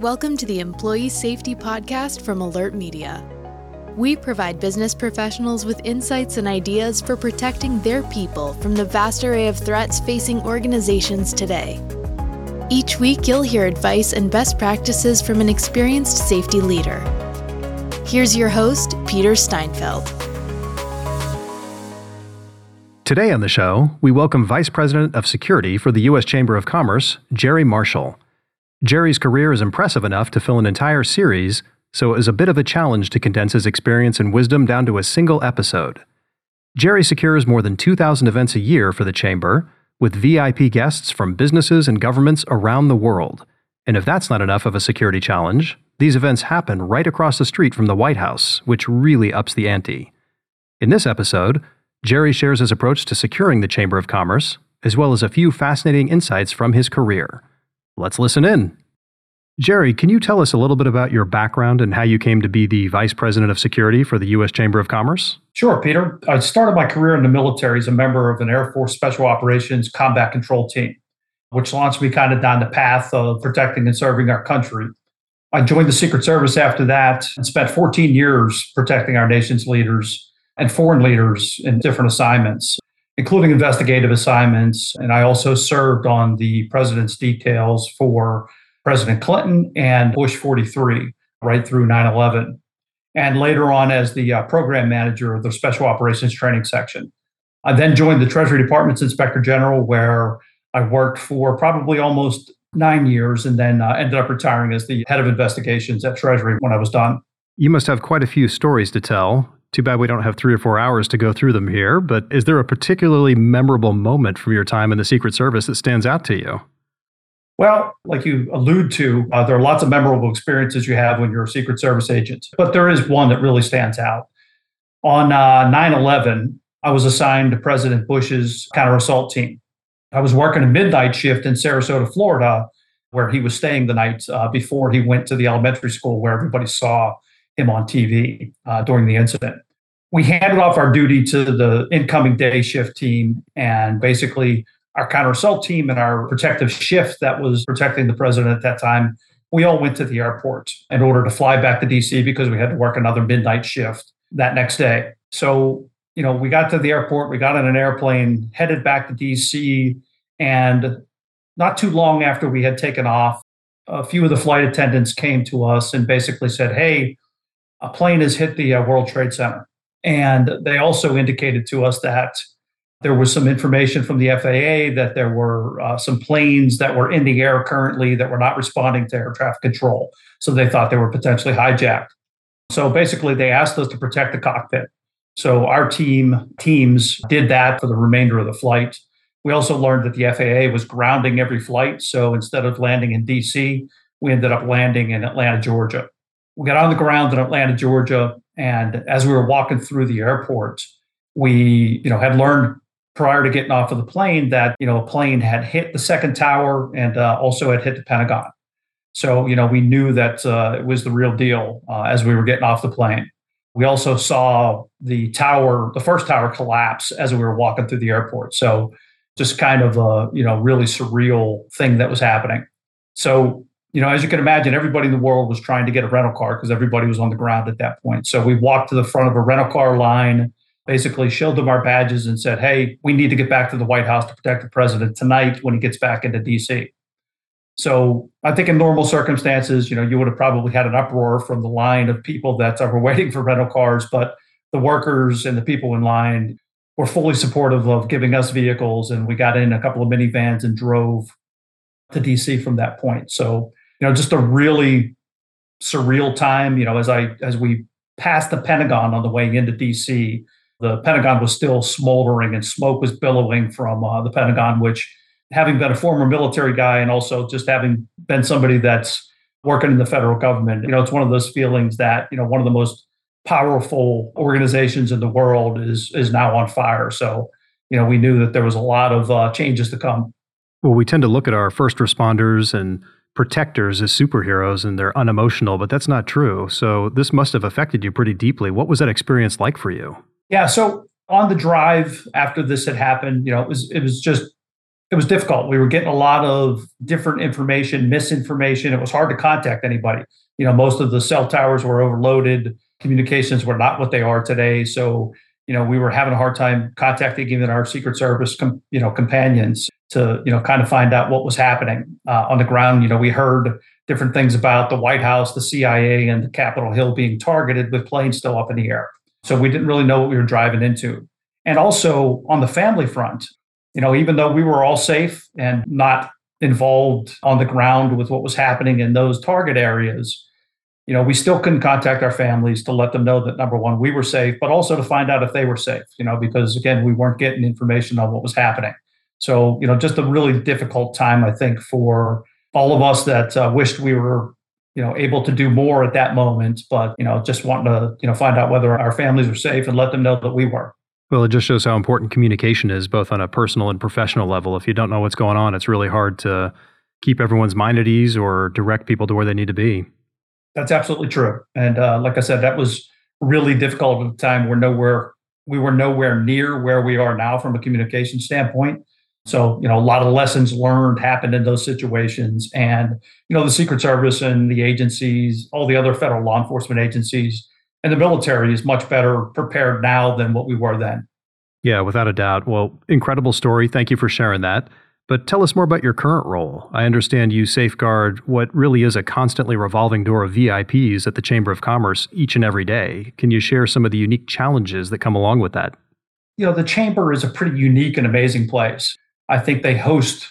Welcome to the Employee Safety Podcast from Alert Media. We provide business professionals with insights and ideas for protecting their people from the vast array of threats facing organizations today. Each week, you'll hear advice and best practices from an experienced safety leader. Here's your host, Peter Steinfeld. Today on the show, we welcome Vice President of Security for the U.S. Chamber of Commerce, Jerry Marshall. Jerry's career is impressive enough to fill an entire series, so it was a bit of a challenge to condense his experience and wisdom down to a single episode. Jerry secures more than 2,000 events a year for the Chamber, with VIP guests from businesses and governments around the world. And if that's not enough of a security challenge, these events happen right across the street from the White House, which really ups the ante. In this episode, Jerry shares his approach to securing the Chamber of Commerce, as well as a few fascinating insights from his career. Let's listen in. Jerry, can you tell us a little bit about your background and how you came to be the Vice President of Security for the U.S. Chamber of Commerce? Sure, Peter. I started my career in the military as a member of an Air Force Special Operations Combat Control Team, which launched me kind of down the path of protecting and serving our country. I joined the Secret Service after that and spent 14 years protecting our nation's leaders and foreign leaders in different assignments, including investigative assignments. And I also served on the president's details for President Clinton and Bush 43 right through 9 11. And later on, as the uh, program manager of the Special Operations Training Section. I then joined the Treasury Department's Inspector General, where I worked for probably almost nine years and then uh, ended up retiring as the head of investigations at Treasury when I was done. You must have quite a few stories to tell. Too bad we don't have three or four hours to go through them here, but is there a particularly memorable moment from your time in the Secret Service that stands out to you? Well, like you allude to, uh, there are lots of memorable experiences you have when you're a Secret Service agent, but there is one that really stands out. On uh, 9 uh, 11, I was assigned to President Bush's counter assault team. I was working a midnight shift in Sarasota, Florida, where he was staying the night uh, before he went to the elementary school where everybody saw him on TV uh, during the incident. We handed off our duty to the incoming day shift team, and basically our counter assault team and our protective shift that was protecting the president at that time. We all went to the airport in order to fly back to DC because we had to work another midnight shift that next day. So, you know, we got to the airport, we got on an airplane, headed back to DC, and not too long after we had taken off, a few of the flight attendants came to us and basically said, Hey, a plane has hit the uh, World Trade Center. And they also indicated to us that there was some information from the FAA that there were uh, some planes that were in the air currently that were not responding to air traffic control. So they thought they were potentially hijacked. So basically, they asked us to protect the cockpit. So our team teams did that for the remainder of the flight. We also learned that the FAA was grounding every flight. So instead of landing in DC, we ended up landing in Atlanta, Georgia we got on the ground in Atlanta, Georgia, and as we were walking through the airport, we, you know, had learned prior to getting off of the plane that you know a plane had hit the second tower and uh, also had hit the Pentagon. So you know we knew that uh, it was the real deal uh, as we were getting off the plane. We also saw the tower, the first tower, collapse as we were walking through the airport. So just kind of a you know really surreal thing that was happening. So you know, as you can imagine, everybody in the world was trying to get a rental car because everybody was on the ground at that point. So we walked to the front of a rental car line, basically showed them our badges and said, hey, we need to get back to the White House to protect the president tonight when he gets back into DC. So I think in normal circumstances, you know, you would have probably had an uproar from the line of people that were waiting for rental cars, but the workers and the people in line were fully supportive of giving us vehicles. And we got in a couple of minivans and drove to DC from that point. So you know, just a really surreal time. You know, as I as we passed the Pentagon on the way into D.C., the Pentagon was still smoldering and smoke was billowing from uh, the Pentagon. Which, having been a former military guy and also just having been somebody that's working in the federal government, you know, it's one of those feelings that you know one of the most powerful organizations in the world is is now on fire. So, you know, we knew that there was a lot of uh, changes to come. Well, we tend to look at our first responders and protectors as superheroes and they're unemotional, but that's not true. So this must have affected you pretty deeply. What was that experience like for you? Yeah. So on the drive after this had happened, you know, it was it was just it was difficult. We were getting a lot of different information, misinformation. It was hard to contact anybody. You know, most of the cell towers were overloaded. Communications were not what they are today. So, you know, we were having a hard time contacting even our Secret Service, com- you know, companions to, you know, kind of find out what was happening uh, on the ground. You know, we heard different things about the White House, the CIA, and the Capitol Hill being targeted with planes still up in the air. So we didn't really know what we were driving into. And also on the family front, you know, even though we were all safe and not involved on the ground with what was happening in those target areas, you know, we still couldn't contact our families to let them know that number one, we were safe, but also to find out if they were safe, you know, because again, we weren't getting information on what was happening. So, you know, just a really difficult time, I think, for all of us that uh, wished we were, you know, able to do more at that moment, but, you know, just wanting to, you know, find out whether our families were safe and let them know that we were. Well, it just shows how important communication is, both on a personal and professional level. If you don't know what's going on, it's really hard to keep everyone's mind at ease or direct people to where they need to be. That's absolutely true. And uh, like I said, that was really difficult at the time. We're nowhere, we were nowhere near where we are now from a communication standpoint. So, you know, a lot of lessons learned happened in those situations. And, you know, the Secret Service and the agencies, all the other federal law enforcement agencies, and the military is much better prepared now than what we were then. Yeah, without a doubt. Well, incredible story. Thank you for sharing that. But tell us more about your current role. I understand you safeguard what really is a constantly revolving door of VIPs at the Chamber of Commerce each and every day. Can you share some of the unique challenges that come along with that? You know, the Chamber is a pretty unique and amazing place. I think they host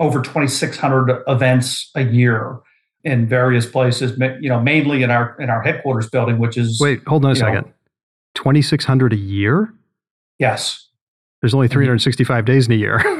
over 2,600 events a year in various places. You know, mainly in our in our headquarters building, which is wait, hold on a second. 2,600 a year? Yes. There's only 365 days in a year.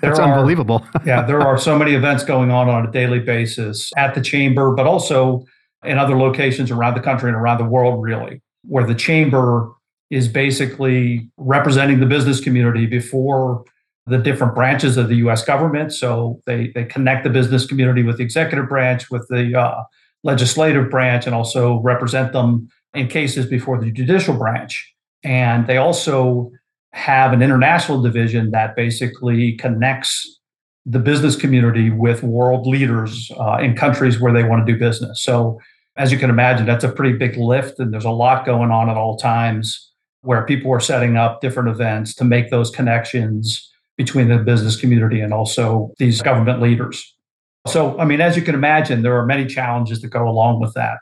That's are, unbelievable. yeah, there are so many events going on on a daily basis at the chamber, but also in other locations around the country and around the world, really, where the chamber is basically representing the business community before the different branches of the U.S. government. So they they connect the business community with the executive branch, with the uh, legislative branch, and also represent them in cases before the judicial branch. And they also have an international division that basically connects the business community with world leaders uh, in countries where they want to do business. So, as you can imagine, that's a pretty big lift, and there's a lot going on at all times where people are setting up different events to make those connections between the business community and also these government leaders. So, I mean, as you can imagine, there are many challenges that go along with that.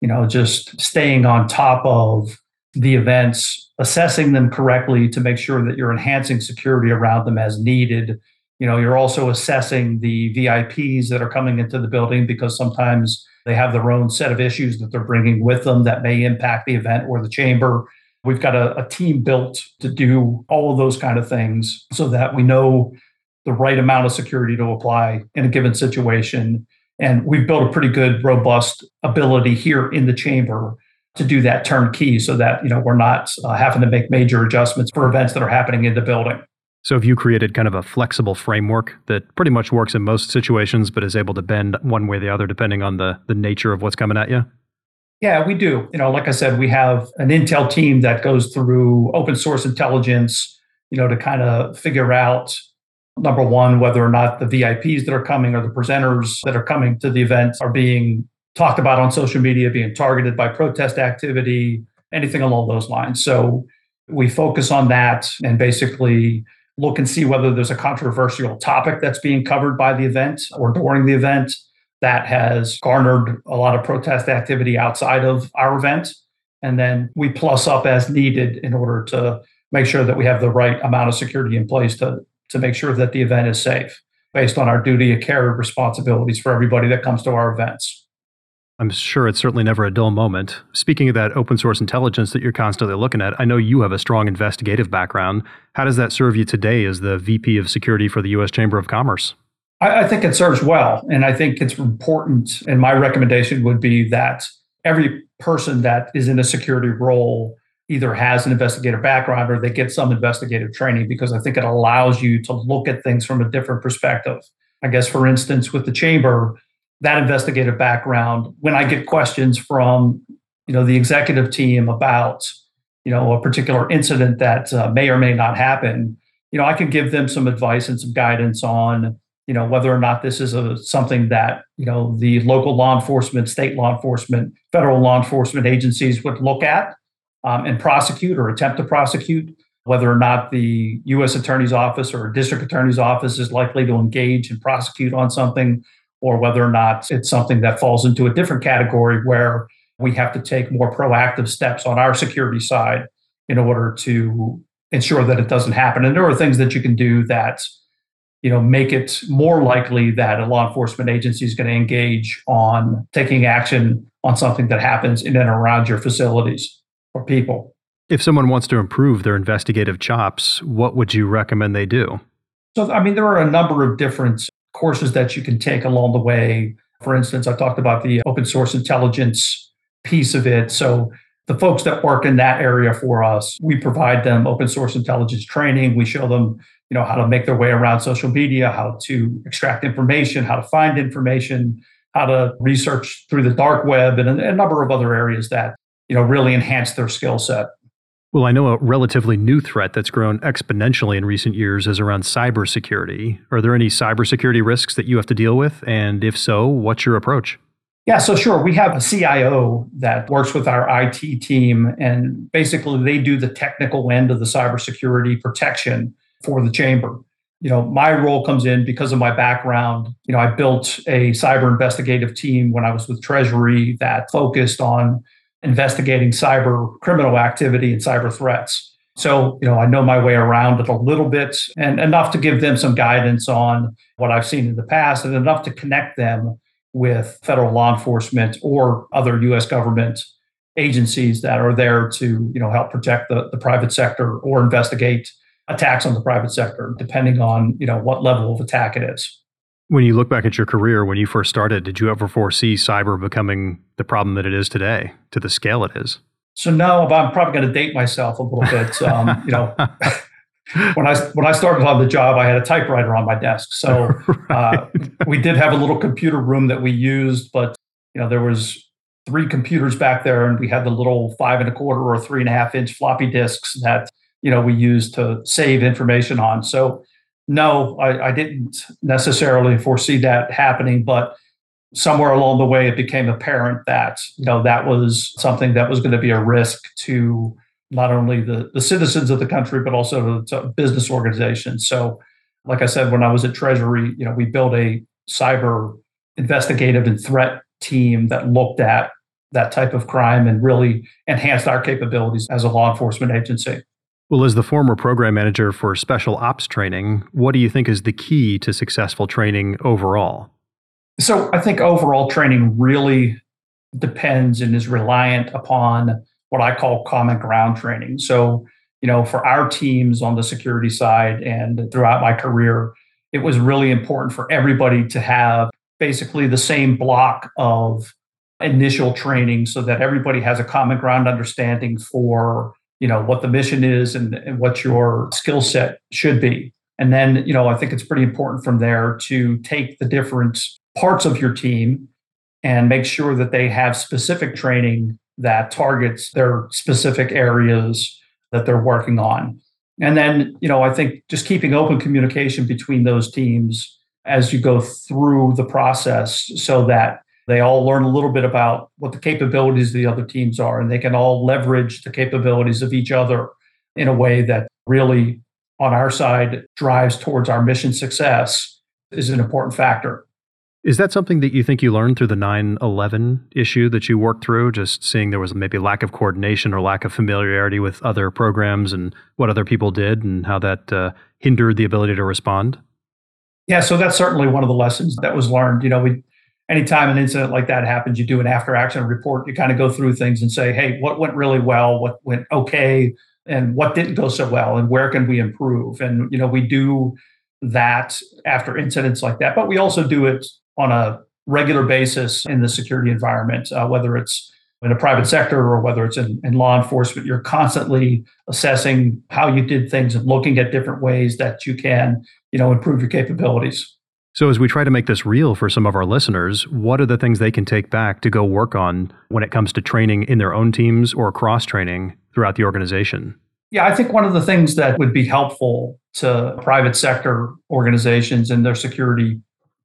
You know, just staying on top of the events, assessing them correctly to make sure that you're enhancing security around them as needed. You know, you're also assessing the VIPs that are coming into the building because sometimes they have their own set of issues that they're bringing with them that may impact the event or the chamber. We've got a, a team built to do all of those kind of things so that we know the right amount of security to apply in a given situation. And we've built a pretty good, robust ability here in the chamber to do that turnkey so that you know we're not uh, having to make major adjustments for events that are happening in the building. So have you created kind of a flexible framework that pretty much works in most situations, but is able to bend one way or the other depending on the the nature of what's coming at you? Yeah, we do. You know, like I said, we have an intel team that goes through open source intelligence, you know, to kind of figure out number one, whether or not the VIPs that are coming or the presenters that are coming to the event are being talked about on social media, being targeted by protest activity, anything along those lines. So we focus on that and basically look and see whether there's a controversial topic that's being covered by the event or during the event that has garnered a lot of protest activity outside of our event. And then we plus up as needed in order to make sure that we have the right amount of security in place to, to make sure that the event is safe based on our duty of care responsibilities for everybody that comes to our events. I'm sure it's certainly never a dull moment. Speaking of that open source intelligence that you're constantly looking at, I know you have a strong investigative background. How does that serve you today as the VP of Security for the U.S. Chamber of Commerce? I, I think it serves well. And I think it's important. And my recommendation would be that every person that is in a security role either has an investigative background or they get some investigative training because I think it allows you to look at things from a different perspective. I guess, for instance, with the chamber, that investigative background, when I get questions from you know the executive team about you know a particular incident that uh, may or may not happen, you know, I can give them some advice and some guidance on, you know, whether or not this is a, something that, you know, the local law enforcement, state law enforcement, federal law enforcement agencies would look at um, and prosecute or attempt to prosecute, whether or not the U.S. Attorney's Office or District Attorney's Office is likely to engage and prosecute on something, or whether or not it's something that falls into a different category where we have to take more proactive steps on our security side in order to ensure that it doesn't happen. And there are things that you can do that you know make it more likely that a law enforcement agency is going to engage on taking action on something that happens in and around your facilities or people. If someone wants to improve their investigative chops, what would you recommend they do? So, I mean, there are a number of different courses that you can take along the way. For instance, I talked about the open source intelligence piece of it. So, the folks that work in that area for us, we provide them open source intelligence training. We show them, you know, how to make their way around social media, how to extract information, how to find information, how to research through the dark web, and a, a number of other areas that you know really enhance their skill set. Well, I know a relatively new threat that's grown exponentially in recent years is around cybersecurity. Are there any cybersecurity risks that you have to deal with? And if so, what's your approach? Yeah, so sure. We have a CIO that works with our IT team, and basically they do the technical end of the cybersecurity protection for the chamber. You know, my role comes in because of my background. You know, I built a cyber investigative team when I was with Treasury that focused on investigating cyber criminal activity and cyber threats. So, you know, I know my way around it a little bit and enough to give them some guidance on what I've seen in the past and enough to connect them with federal law enforcement or other US government agencies that are there to, you know, help protect the, the private sector or investigate attacks on the private sector, depending on, you know, what level of attack it is. When you look back at your career, when you first started, did you ever foresee cyber becoming the problem that it is today, to the scale it is? So no, but I'm probably going to date myself a little bit. Um, you know, when I when I started on the job, I had a typewriter on my desk. So uh, we did have a little computer room that we used, but you know, there was three computers back there, and we had the little five and a quarter or three and a half inch floppy disks that you know we used to save information on. So no, I, I didn't necessarily foresee that happening, but somewhere along the way, it became apparent that you know that was something that was going to be a risk to not only the, the citizens of the country but also to, business organizations. So, like I said, when I was at Treasury, you know, we built a cyber investigative and threat team that looked at that type of crime and really enhanced our capabilities as a law enforcement agency. Well, as the former program manager for special ops training, what do you think is the key to successful training overall? So, I think overall training really depends and is reliant upon what I call common ground training. So, you know, for our teams on the security side and throughout my career, it was really important for everybody to have basically the same block of initial training so that everybody has a common ground understanding for you know what the mission is and, and what your skill set should be. And then you know i think it's pretty important from there to take the different parts of your team and make sure that they have specific training that targets their specific areas that they're working on. And then you know i think just keeping open communication between those teams as you go through the process so that they all learn a little bit about what the capabilities of the other teams are, and they can all leverage the capabilities of each other in a way that really, on our side, drives towards our mission success is an important factor. Is that something that you think you learned through the 9 11 issue that you worked through? Just seeing there was maybe lack of coordination or lack of familiarity with other programs and what other people did and how that uh, hindered the ability to respond? Yeah, so that's certainly one of the lessons that was learned. You know, we anytime an incident like that happens, you do an after action report. You kind of go through things and say, hey, what went really well? What went okay? And what didn't go so well? And where can we improve? And, you know, we do that after incidents like that, but we also do it on a regular basis in the security environment, uh, whether it's in a private sector or whether it's in, in law enforcement. You're constantly assessing how you did things and looking at different ways that you can, you know, improve your capabilities. So, as we try to make this real for some of our listeners, what are the things they can take back to go work on when it comes to training in their own teams or cross training throughout the organization? Yeah, I think one of the things that would be helpful to private sector organizations and their security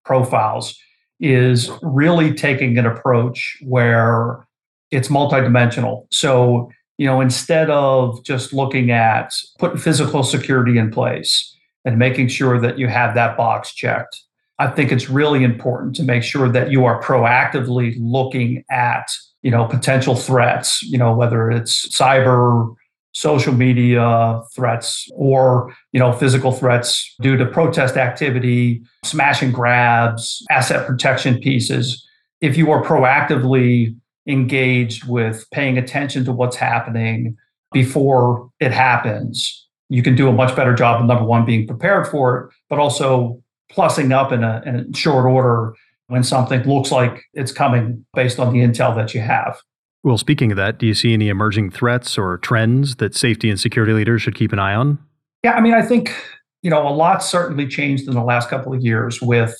profiles is really taking an approach where it's multidimensional. So, you know, instead of just looking at putting physical security in place and making sure that you have that box checked, I think it's really important to make sure that you are proactively looking at, you know, potential threats, you know, whether it's cyber, social media threats or, you know, physical threats due to protest activity, smash and grabs, asset protection pieces. If you are proactively engaged with paying attention to what's happening before it happens, you can do a much better job of number one, being prepared for it, but also plussing up in a, in a short order when something looks like it's coming based on the intel that you have. Well, speaking of that, do you see any emerging threats or trends that safety and security leaders should keep an eye on? Yeah, I mean, I think, you know, a lot certainly changed in the last couple of years with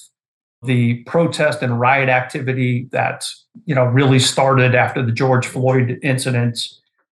the protest and riot activity that, you know, really started after the George Floyd incident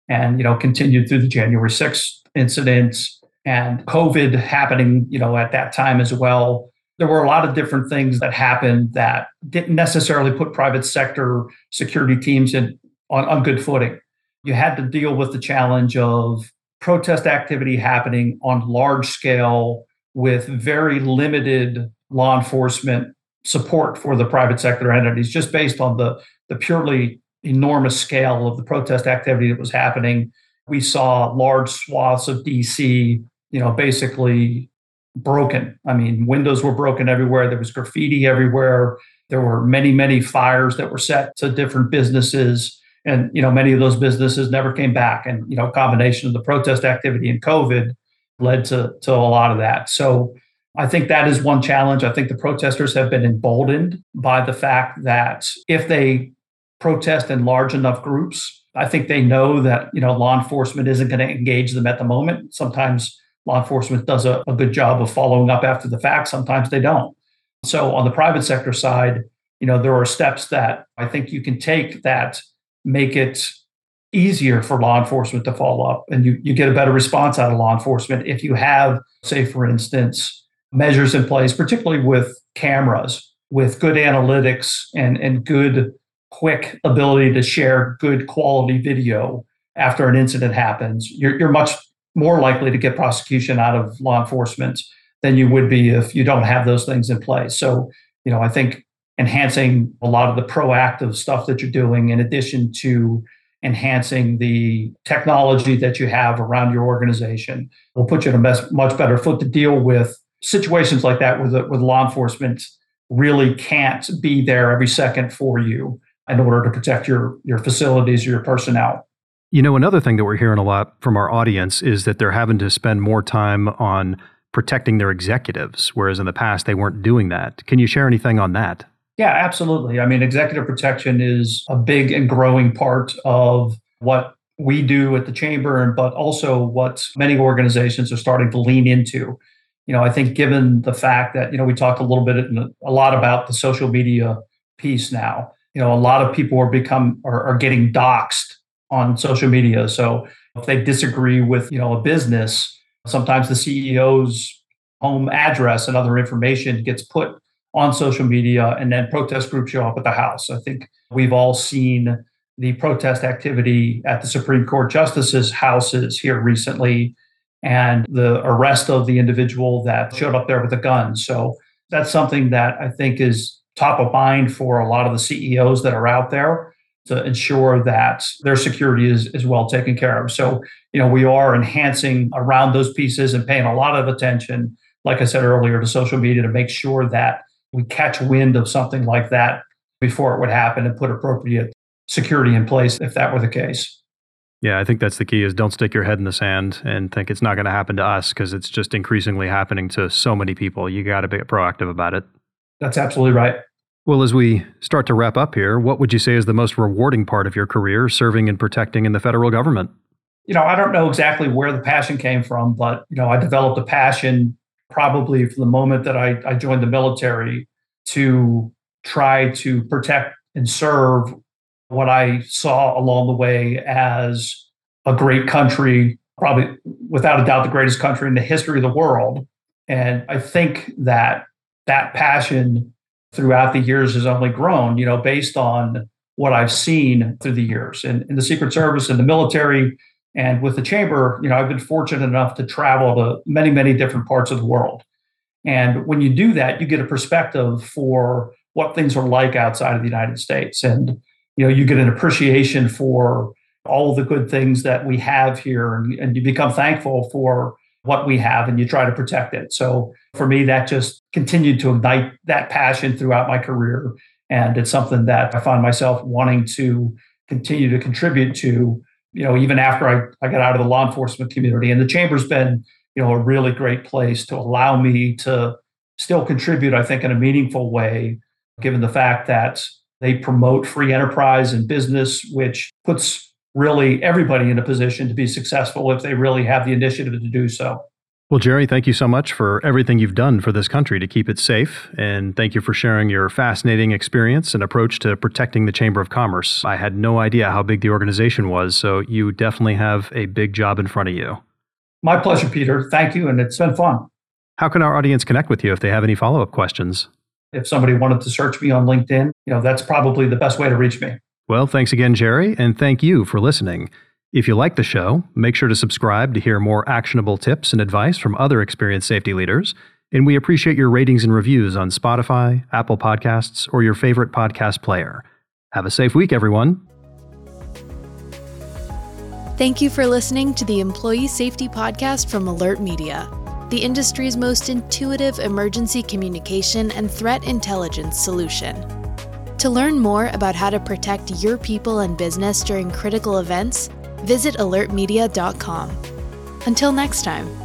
and, you know, continued through the January 6th incident and COVID happening, you know, at that time as well there were a lot of different things that happened that didn't necessarily put private sector security teams in on, on good footing. You had to deal with the challenge of protest activity happening on large scale with very limited law enforcement support for the private sector entities, just based on the, the purely enormous scale of the protest activity that was happening. We saw large swaths of DC, you know, basically broken. I mean, windows were broken everywhere. There was graffiti everywhere. There were many, many fires that were set to different businesses. And, you know, many of those businesses never came back. And, you know, combination of the protest activity and COVID led to, to a lot of that. So I think that is one challenge. I think the protesters have been emboldened by the fact that if they protest in large enough groups, I think they know that, you know, law enforcement isn't going to engage them at the moment. Sometimes law enforcement does a, a good job of following up after the fact. Sometimes they don't. So on the private sector side, you know, there are steps that I think you can take that make it easier for law enforcement to follow up and you, you get a better response out of law enforcement if you have, say, for instance, measures in place, particularly with cameras, with good analytics and, and good, quick ability to share good quality video after an incident happens. You're, you're much more likely to get prosecution out of law enforcement than you would be if you don't have those things in place. So, you know, I think enhancing a lot of the proactive stuff that you're doing, in addition to enhancing the technology that you have around your organization, will put you in a much better foot to deal with situations like that with, with law enforcement really can't be there every second for you in order to protect your, your facilities or your personnel. You know, another thing that we're hearing a lot from our audience is that they're having to spend more time on protecting their executives, whereas in the past they weren't doing that. Can you share anything on that? Yeah, absolutely. I mean, executive protection is a big and growing part of what we do at the chamber, but also what many organizations are starting to lean into. You know, I think given the fact that, you know, we talked a little bit, and a lot about the social media piece now. You know, a lot of people are become are, are getting doxxed on social media. So if they disagree with, you know, a business, sometimes the CEO's home address and other information gets put on social media and then protest groups show up at the house. I think we've all seen the protest activity at the Supreme Court justices' houses here recently and the arrest of the individual that showed up there with a gun. So that's something that I think is top of mind for a lot of the CEOs that are out there to ensure that their security is, is well taken care of. So, you know, we are enhancing around those pieces and paying a lot of attention, like I said earlier, to social media to make sure that we catch wind of something like that before it would happen and put appropriate security in place if that were the case. Yeah, I think that's the key is don't stick your head in the sand and think it's not going to happen to us because it's just increasingly happening to so many people. You got to be proactive about it. That's absolutely right. Well, as we start to wrap up here, what would you say is the most rewarding part of your career serving and protecting in the federal government? You know, I don't know exactly where the passion came from, but, you know, I developed a passion probably from the moment that I, I joined the military to try to protect and serve what I saw along the way as a great country, probably without a doubt the greatest country in the history of the world. And I think that that passion throughout the years has only grown, you know, based on what I've seen through the years in, in the Secret Service and the military and with the chamber, you know, I've been fortunate enough to travel to many, many different parts of the world. And when you do that, you get a perspective for what things are like outside of the United States. And, you know, you get an appreciation for all the good things that we have here and, and you become thankful for what we have and you try to protect it. So for me, that just continued to ignite that passion throughout my career. And it's something that I find myself wanting to continue to contribute to, you know, even after I, I got out of the law enforcement community. And the chamber's been, you know, a really great place to allow me to still contribute, I think, in a meaningful way, given the fact that they promote free enterprise and business, which puts really everybody in a position to be successful if they really have the initiative to do so. Well, Jerry, thank you so much for everything you've done for this country to keep it safe. And thank you for sharing your fascinating experience and approach to protecting the Chamber of Commerce. I had no idea how big the organization was, so you definitely have a big job in front of you. My pleasure, Peter. Thank you, and it's been fun. How can our audience connect with you if they have any follow up questions? If somebody wanted to search me on LinkedIn, you know, that's probably the best way to reach me. Well, thanks again, Jerry, and thank you for listening. If you like the show, make sure to subscribe to hear more actionable tips and advice from other experienced safety leaders. And we appreciate your ratings and reviews on Spotify, Apple Podcasts, or your favorite podcast player. Have a safe week, everyone. Thank you for listening to the Employee Safety Podcast from Alert Media, the industry's most intuitive emergency communication and threat intelligence solution. To learn more about how to protect your people and business during critical events, visit alertmedia.com. Until next time.